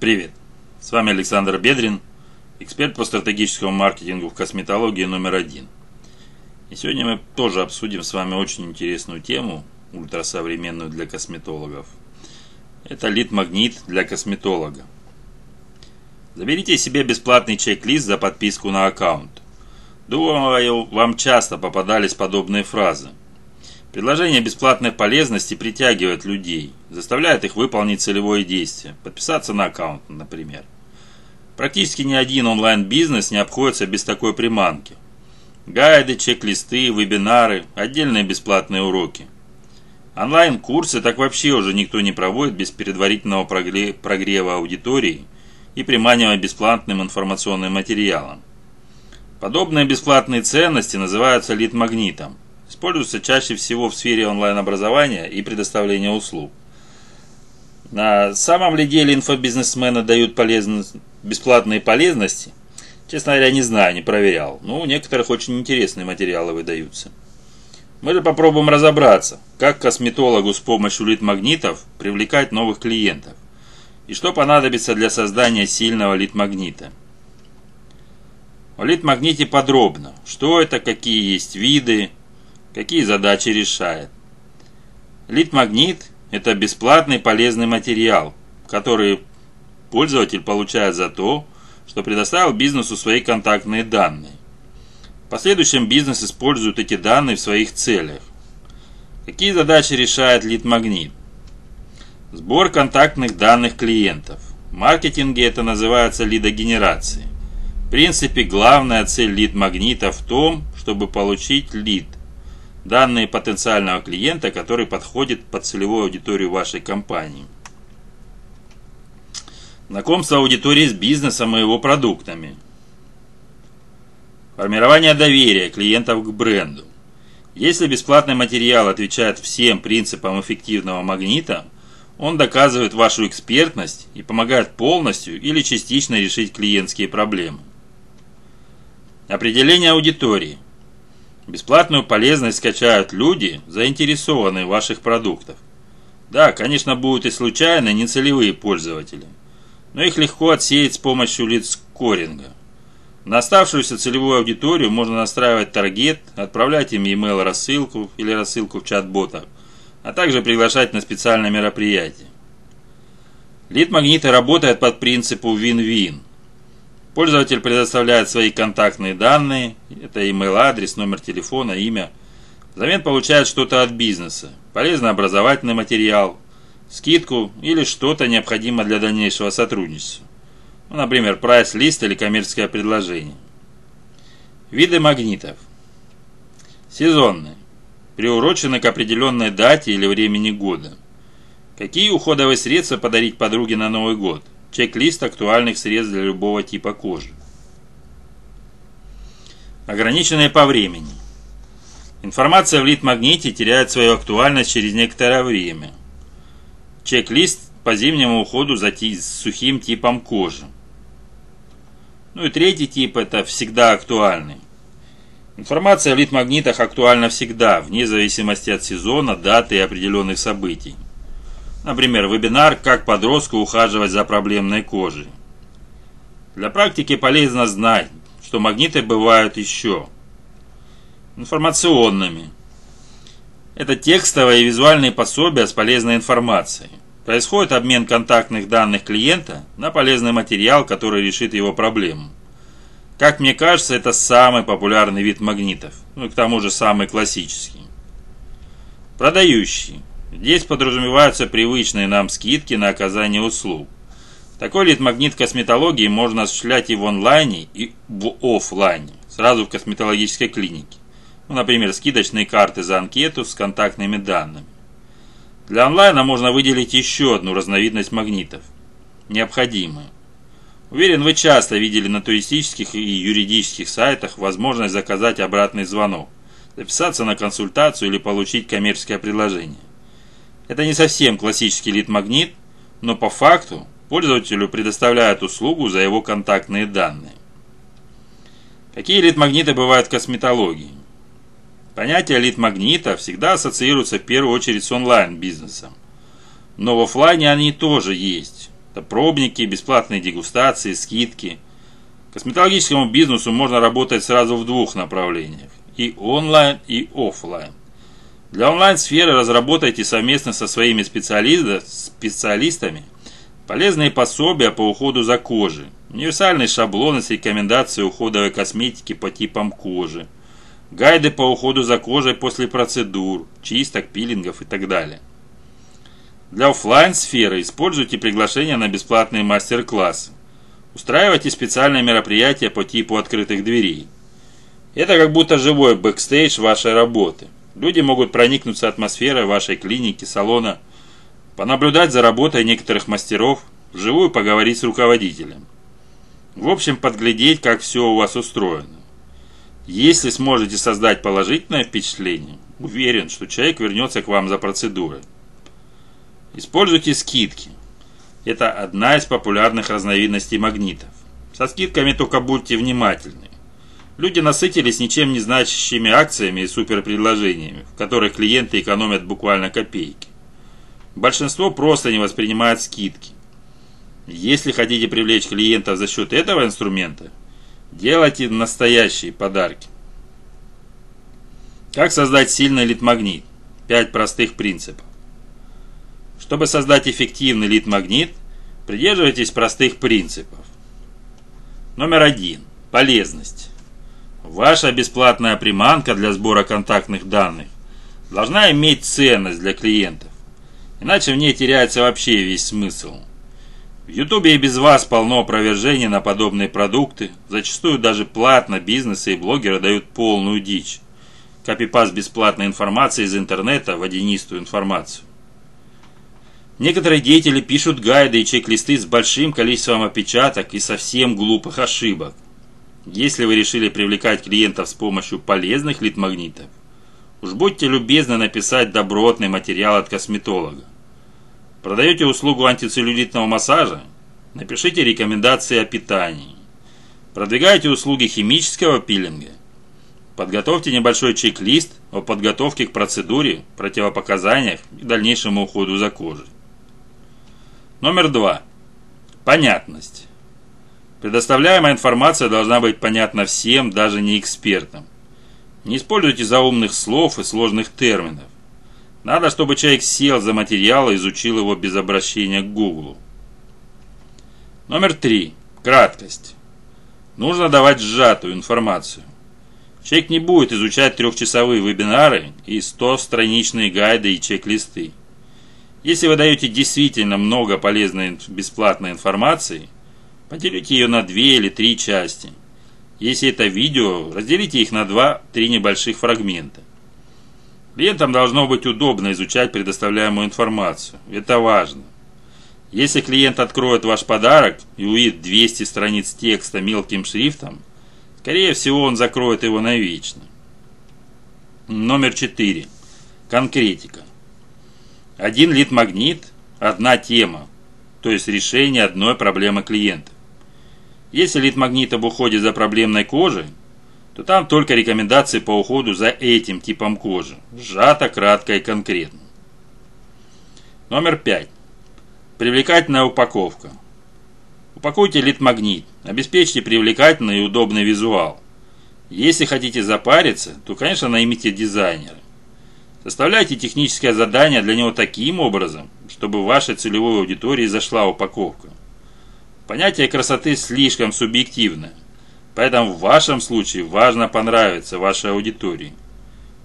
Привет! С вами Александр Бедрин, эксперт по стратегическому маркетингу в косметологии номер один. И сегодня мы тоже обсудим с вами очень интересную тему, ультрасовременную для косметологов. Это лид-магнит для косметолога. Заберите себе бесплатный чек-лист за подписку на аккаунт. Думаю, вам часто попадались подобные фразы. Предложение бесплатной полезности притягивает людей, заставляет их выполнить целевое действие, подписаться на аккаунт, например. Практически ни один онлайн-бизнес не обходится без такой приманки. Гайды, чек-листы, вебинары, отдельные бесплатные уроки. Онлайн-курсы так вообще уже никто не проводит без предварительного прогрева аудитории и приманивания бесплатным информационным материалом. Подобные бесплатные ценности называются лид-магнитом – используются чаще всего в сфере онлайн-образования и предоставления услуг. На самом ли деле инфобизнесмены дают полезность, бесплатные полезности? Честно говоря, не знаю, не проверял. Но у некоторых очень интересные материалы выдаются. Мы же попробуем разобраться, как косметологу с помощью лид-магнитов привлекать новых клиентов. И что понадобится для создания сильного лид-магнита. О лид-магните подробно. Что это, какие есть виды, какие задачи решает. Лид-магнит – это бесплатный полезный материал, который пользователь получает за то, что предоставил бизнесу свои контактные данные. В последующем бизнес использует эти данные в своих целях. Какие задачи решает лид-магнит? Сбор контактных данных клиентов. В маркетинге это называется лидогенерацией. В принципе, главная цель лид-магнита в том, чтобы получить лид – данные потенциального клиента, который подходит под целевую аудиторию вашей компании. Знакомство аудитории с бизнесом и его продуктами. Формирование доверия клиентов к бренду. Если бесплатный материал отвечает всем принципам эффективного магнита, он доказывает вашу экспертность и помогает полностью или частично решить клиентские проблемы. Определение аудитории – Бесплатную полезность скачают люди, заинтересованные в ваших продуктах. Да, конечно, будут и случайные, нецелевые пользователи. Но их легко отсеять с помощью лиц-коринга. На оставшуюся целевую аудиторию можно настраивать таргет, отправлять им e-mail рассылку или рассылку в чат-ботах, а также приглашать на специальное мероприятие. Лид-магниты работают под принципу win-win – Пользователь предоставляет свои контактные данные, это email адрес, номер телефона, имя. Взамен получает что-то от бизнеса, полезный образовательный материал, скидку или что-то необходимое для дальнейшего сотрудничества. Ну, например, прайс-лист или коммерческое предложение. Виды магнитов. Сезонные. Приурочены к определенной дате или времени года. Какие уходовые средства подарить подруге на Новый год? Чек-лист актуальных средств для любого типа кожи. Ограниченные по времени. Информация в лид-магните теряет свою актуальность через некоторое время. Чек-лист по зимнему уходу за сухим типом кожи. Ну и третий тип это всегда актуальный. Информация в лид-магнитах актуальна всегда, вне зависимости от сезона, даты и определенных событий. Например, вебинар «Как подростку ухаживать за проблемной кожей». Для практики полезно знать, что магниты бывают еще информационными. Это текстовые и визуальные пособия с полезной информацией. Происходит обмен контактных данных клиента на полезный материал, который решит его проблему. Как мне кажется, это самый популярный вид магнитов, ну и к тому же самый классический. Продающий. Здесь подразумеваются привычные нам скидки на оказание услуг. Такой лид-магнит косметологии можно осуществлять и в онлайне, и в офлайне, сразу в косметологической клинике. Ну, например, скидочные карты за анкету с контактными данными. Для онлайна можно выделить еще одну разновидность магнитов – необходимые. Уверен, вы часто видели на туристических и юридических сайтах возможность заказать обратный звонок, записаться на консультацию или получить коммерческое предложение. Это не совсем классический лид-магнит, но по факту пользователю предоставляют услугу за его контактные данные. Какие лид-магниты бывают в косметологии? Понятие лид-магнита всегда ассоциируется в первую очередь с онлайн-бизнесом. Но в офлайне они тоже есть. Это пробники, бесплатные дегустации, скидки. Косметологическому бизнесу можно работать сразу в двух направлениях. И онлайн, и офлайн. Для онлайн-сферы разработайте совместно со своими специалистами полезные пособия по уходу за кожей, универсальные шаблоны с рекомендацией уходовой косметики по типам кожи, гайды по уходу за кожей после процедур, чисток, пилингов и так далее. Для офлайн сферы используйте приглашения на бесплатные мастер-классы. Устраивайте специальные мероприятия по типу открытых дверей. Это как будто живой бэкстейдж вашей работы. Люди могут проникнуться атмосферой вашей клиники, салона, понаблюдать за работой некоторых мастеров, вживую поговорить с руководителем. В общем, подглядеть, как все у вас устроено. Если сможете создать положительное впечатление, уверен, что человек вернется к вам за процедурой. Используйте скидки. Это одна из популярных разновидностей магнитов. Со скидками только будьте внимательны. Люди насытились ничем не значащими акциями и суперпредложениями, в которых клиенты экономят буквально копейки. Большинство просто не воспринимает скидки. Если хотите привлечь клиентов за счет этого инструмента, делайте настоящие подарки. Как создать сильный лид-магнит? Пять простых принципов. Чтобы создать эффективный лид-магнит, придерживайтесь простых принципов. Номер один. Полезность. Ваша бесплатная приманка для сбора контактных данных должна иметь ценность для клиентов, иначе в ней теряется вообще весь смысл. В Ютубе и без вас полно опровержений на подобные продукты, зачастую даже платно бизнесы и блогеры дают полную дичь. Копипаст бесплатной информации из интернета в водянистую информацию. Некоторые деятели пишут гайды и чек-листы с большим количеством опечаток и совсем глупых ошибок. Если вы решили привлекать клиентов с помощью полезных лид-магнитов, уж будьте любезны написать добротный материал от косметолога. Продаете услугу антицеллюлитного массажа? Напишите рекомендации о питании. Продвигаете услуги химического пилинга? Подготовьте небольшой чек-лист о подготовке к процедуре, противопоказаниях и дальнейшему уходу за кожей. Номер два. Понятность. Предоставляемая информация должна быть понятна всем, даже не экспертам. Не используйте заумных слов и сложных терминов. Надо, чтобы человек сел за материал и изучил его без обращения к Гуглу. Номер три. Краткость. Нужно давать сжатую информацию. Человек не будет изучать трехчасовые вебинары и 100-страничные гайды и чек-листы. Если вы даете действительно много полезной бесплатной информации, поделите ее на две или три части. Если это видео, разделите их на два-три небольших фрагмента. Клиентам должно быть удобно изучать предоставляемую информацию. Это важно. Если клиент откроет ваш подарок и увидит 200 страниц текста мелким шрифтом, скорее всего он закроет его навечно. Номер 4. Конкретика. Один лид-магнит – одна тема, то есть решение одной проблемы клиента. Если лид-магнит за проблемной кожей, то там только рекомендации по уходу за этим типом кожи. Сжато, кратко и конкретно. Номер 5. Привлекательная упаковка. Упакуйте лид-магнит. Обеспечьте привлекательный и удобный визуал. Если хотите запариться, то, конечно, наймите дизайнера. Составляйте техническое задание для него таким образом, чтобы вашей целевой аудитории зашла упаковка. Понятие красоты слишком субъективное, поэтому в вашем случае важно понравиться вашей аудитории.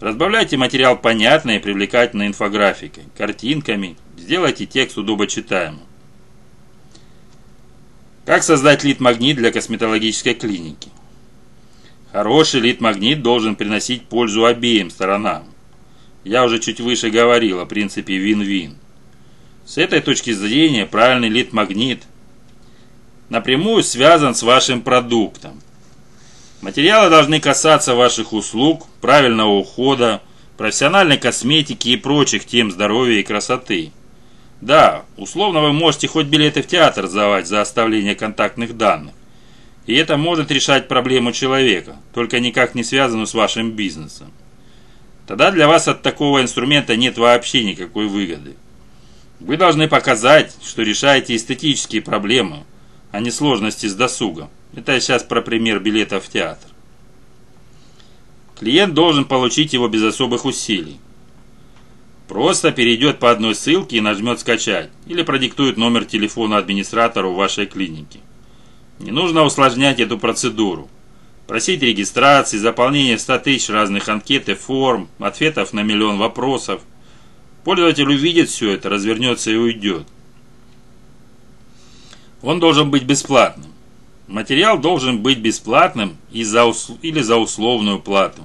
Разбавляйте материал понятной и привлекательной инфографикой, картинками, сделайте текст удобочитаемым. Как создать лид-магнит для косметологической клиники? Хороший лид-магнит должен приносить пользу обеим сторонам. Я уже чуть выше говорил о принципе вин-вин. С этой точки зрения правильный лид-магнит напрямую связан с вашим продуктом. Материалы должны касаться ваших услуг, правильного ухода, профессиональной косметики и прочих тем здоровья и красоты. Да, условно вы можете хоть билеты в театр сдавать за оставление контактных данных. И это может решать проблему человека, только никак не связанную с вашим бизнесом. Тогда для вас от такого инструмента нет вообще никакой выгоды. Вы должны показать, что решаете эстетические проблемы, а не сложности с досугом. Это я сейчас про пример билета в театр. Клиент должен получить его без особых усилий. Просто перейдет по одной ссылке и нажмет «Скачать» или продиктует номер телефона администратору вашей клиники. Не нужно усложнять эту процедуру. Просить регистрации, заполнение 100 тысяч разных анкет и форм, ответов на миллион вопросов. Пользователь увидит все это, развернется и уйдет. Он должен быть бесплатным. Материал должен быть бесплатным и за ус... или за условную плату.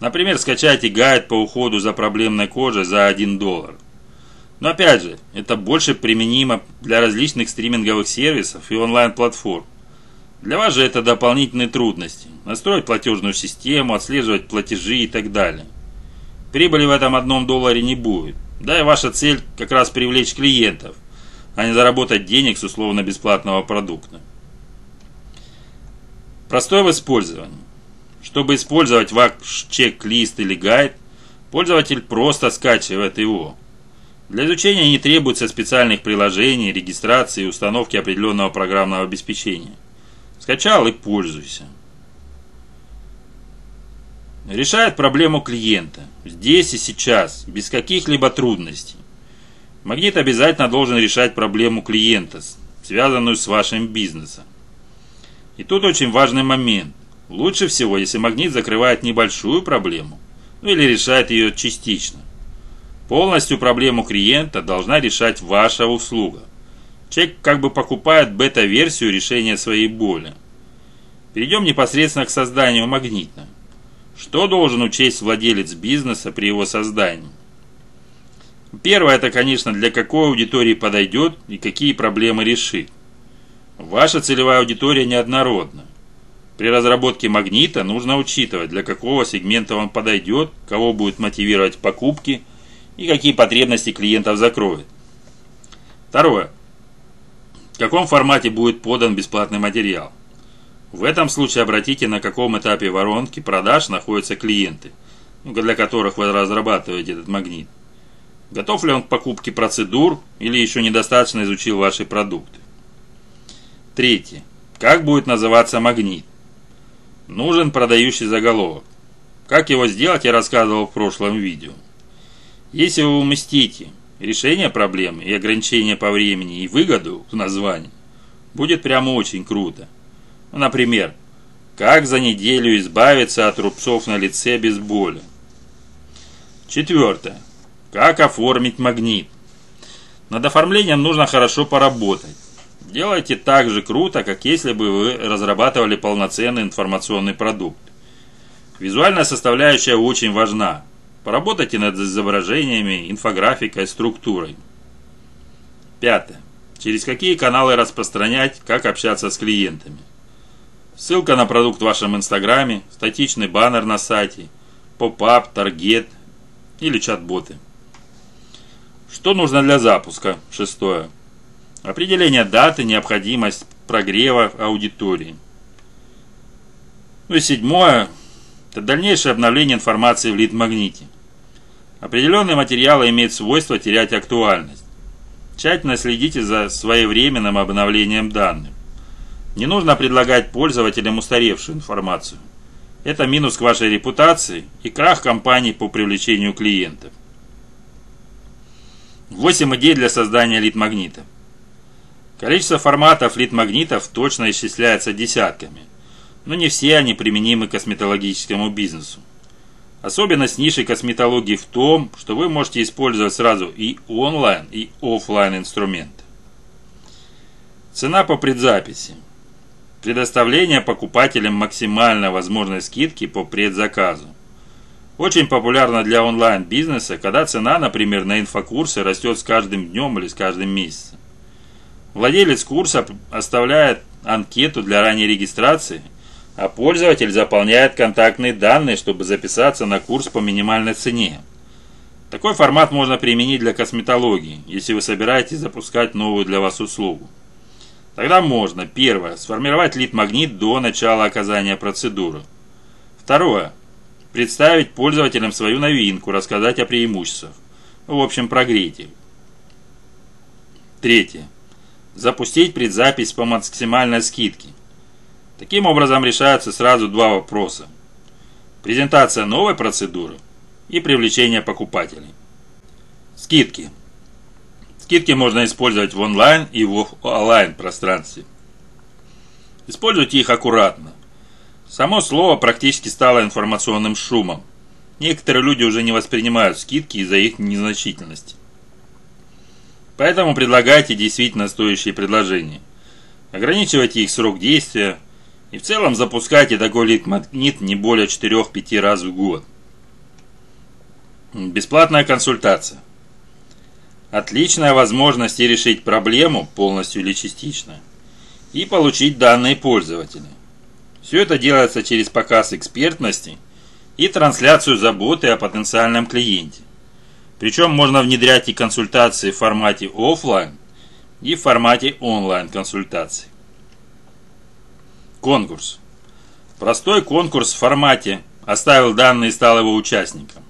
Например, скачайте гайд по уходу за проблемной кожей за 1 доллар. Но опять же, это больше применимо для различных стриминговых сервисов и онлайн-платформ. Для вас же это дополнительные трудности. Настроить платежную систему, отслеживать платежи и так далее. Прибыли в этом одном долларе не будет. Да и ваша цель как раз привлечь клиентов, а не заработать денег с условно-бесплатного продукта. Простое в использовании. Чтобы использовать ваш чек-лист или гайд, пользователь просто скачивает его. Для изучения не требуется специальных приложений, регистрации и установки определенного программного обеспечения. Скачал и пользуйся. Решает проблему клиента. Здесь и сейчас, без каких-либо трудностей. Магнит обязательно должен решать проблему клиента, связанную с вашим бизнесом. И тут очень важный момент. Лучше всего, если магнит закрывает небольшую проблему, ну или решает ее частично. Полностью проблему клиента должна решать ваша услуга. Человек как бы покупает бета-версию решения своей боли. Перейдем непосредственно к созданию магнита. Что должен учесть владелец бизнеса при его создании? Первое, это, конечно, для какой аудитории подойдет и какие проблемы решит. Ваша целевая аудитория неоднородна. При разработке магнита нужно учитывать, для какого сегмента он подойдет, кого будет мотивировать покупки и какие потребности клиентов закроет. Второе. В каком формате будет подан бесплатный материал? В этом случае обратите, на каком этапе воронки продаж находятся клиенты, для которых вы разрабатываете этот магнит. Готов ли он к покупке процедур или еще недостаточно изучил ваши продукты. Третье. Как будет называться магнит? Нужен продающий заголовок. Как его сделать, я рассказывал в прошлом видео. Если вы уместите решение проблемы и ограничение по времени и выгоду в названии будет прямо очень круто. Ну, например, как за неделю избавиться от рубцов на лице без боли. Четвертое. Как оформить магнит. Над оформлением нужно хорошо поработать. Делайте так же круто, как если бы вы разрабатывали полноценный информационный продукт. Визуальная составляющая очень важна. Поработайте над изображениями, инфографикой, структурой. Пятое. Через какие каналы распространять, как общаться с клиентами. Ссылка на продукт в вашем инстаграме, статичный баннер на сайте, поп-ап, таргет или чат-боты. Что нужно для запуска? Шестое. Определение даты, необходимость прогрева аудитории. Ну и седьмое. Это дальнейшее обновление информации в лид-магните. Определенные материалы имеют свойство терять актуальность. Тщательно следите за своевременным обновлением данных. Не нужно предлагать пользователям устаревшую информацию. Это минус к вашей репутации и крах компании по привлечению клиентов. 8 идей для создания лид-магнита. Количество форматов лид-магнитов точно исчисляется десятками, но не все они применимы к косметологическому бизнесу. Особенность ниши косметологии в том, что вы можете использовать сразу и онлайн, и офлайн инструменты. Цена по предзаписи. Предоставление покупателям максимально возможной скидки по предзаказу. Очень популярно для онлайн-бизнеса, когда цена, например, на инфокурсы растет с каждым днем или с каждым месяцем. Владелец курса оставляет анкету для ранней регистрации – а пользователь заполняет контактные данные, чтобы записаться на курс по минимальной цене. Такой формат можно применить для косметологии, если вы собираетесь запускать новую для вас услугу. Тогда можно, первое, сформировать лид-магнит до начала оказания процедуры. Второе, представить пользователям свою новинку, рассказать о преимуществах. В общем, прогреть их. Третье. Запустить предзапись по максимальной скидке. Таким образом решаются сразу два вопроса. Презентация новой процедуры и привлечение покупателей. Скидки. Скидки можно использовать в онлайн и в офлайн пространстве. Используйте их аккуратно. Само слово практически стало информационным шумом. Некоторые люди уже не воспринимают скидки из-за их незначительности. Поэтому предлагайте действительно стоящие предложения. Ограничивайте их срок действия и в целом запускайте такой лид-магнит не более 4-5 раз в год. Бесплатная консультация. Отличная возможность решить проблему полностью или частично и получить данные пользователя. Все это делается через показ экспертности и трансляцию заботы о потенциальном клиенте. Причем можно внедрять и консультации в формате офлайн и в формате онлайн консультаций. Конкурс. Простой конкурс в формате «Оставил данные и стал его участником».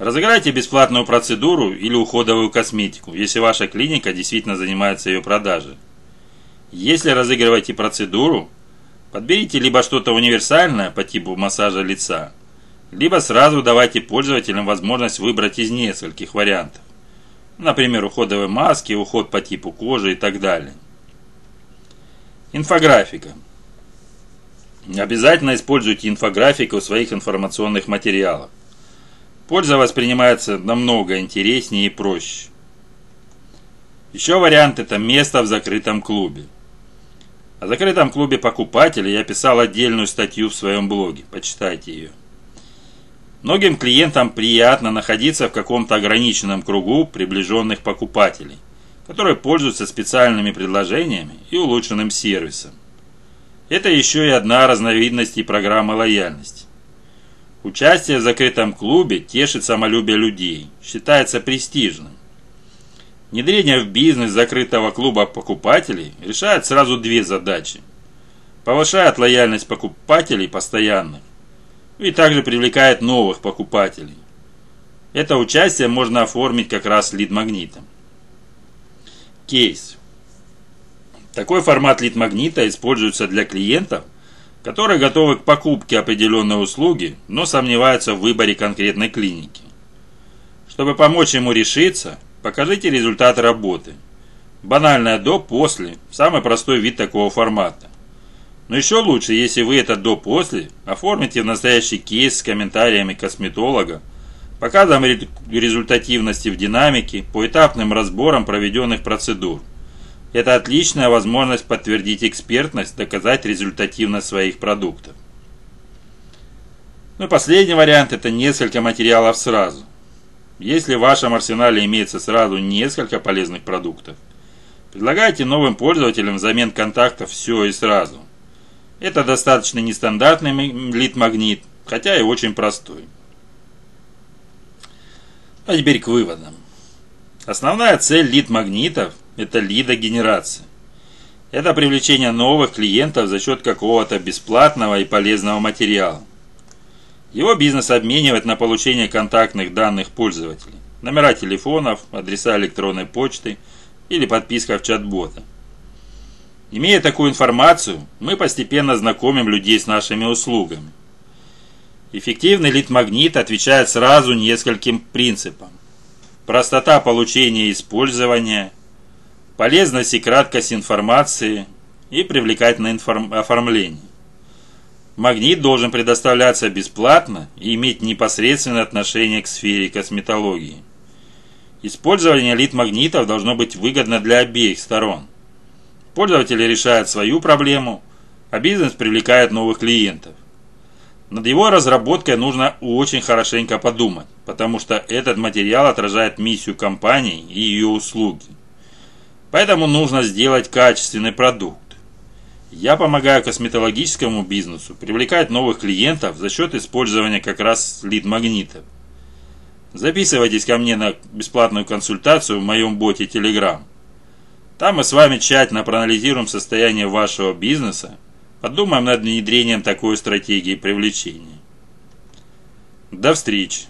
Разыграйте бесплатную процедуру или уходовую косметику, если ваша клиника действительно занимается ее продажей. Если разыгрываете процедуру, подберите либо что-то универсальное по типу массажа лица, либо сразу давайте пользователям возможность выбрать из нескольких вариантов. Например, уходовые маски, уход по типу кожи и так далее. Инфографика. Обязательно используйте инфографику в своих информационных материалах. Польза воспринимается намного интереснее и проще. Еще вариант это место в закрытом клубе. О закрытом клубе покупателей я писал отдельную статью в своем блоге. Почитайте ее. Многим клиентам приятно находиться в каком-то ограниченном кругу приближенных покупателей, которые пользуются специальными предложениями и улучшенным сервисом. Это еще и одна разновидность программы лояльности. Участие в закрытом клубе тешит самолюбие людей, считается престижным. Внедрение в бизнес закрытого клуба покупателей решает сразу две задачи. Повышает лояльность покупателей постоянных и также привлекает новых покупателей. Это участие можно оформить как раз лид-магнитом. Кейс. Такой формат лид-магнита используется для клиентов, которые готовы к покупке определенной услуги, но сомневаются в выборе конкретной клиники. Чтобы помочь ему решиться, покажите результаты работы. Банальное до-после – самый простой вид такого формата. Но еще лучше, если вы это до-после оформите в настоящий кейс с комментариями косметолога, показом результативности в динамике, по этапным разборам проведенных процедур. Это отличная возможность подтвердить экспертность, доказать результативность своих продуктов. Ну и последний вариант – это несколько материалов сразу. Если в вашем арсенале имеется сразу несколько полезных продуктов, предлагайте новым пользователям взамен контактов все и сразу. Это достаточно нестандартный лид-магнит, хотя и очень простой. А теперь к выводам. Основная цель лид-магнитов – это лидогенерация. Это привлечение новых клиентов за счет какого-то бесплатного и полезного материала. Его бизнес обменивает на получение контактных данных пользователей, номера телефонов, адреса электронной почты или подписка в чат-бота. Имея такую информацию, мы постепенно знакомим людей с нашими услугами. Эффективный лид-магнит отвечает сразу нескольким принципам. Простота получения и использования, полезность и краткость информации и привлекательное оформление. Магнит должен предоставляться бесплатно и иметь непосредственное отношение к сфере косметологии. Использование лид-магнитов должно быть выгодно для обеих сторон – Пользователи решают свою проблему, а бизнес привлекает новых клиентов. Над его разработкой нужно очень хорошенько подумать, потому что этот материал отражает миссию компании и ее услуги. Поэтому нужно сделать качественный продукт. Я помогаю косметологическому бизнесу привлекать новых клиентов за счет использования как раз лид-магнитов. Записывайтесь ко мне на бесплатную консультацию в моем боте Telegram. Там мы с вами тщательно проанализируем состояние вашего бизнеса, подумаем над внедрением такой стратегии привлечения. До встречи!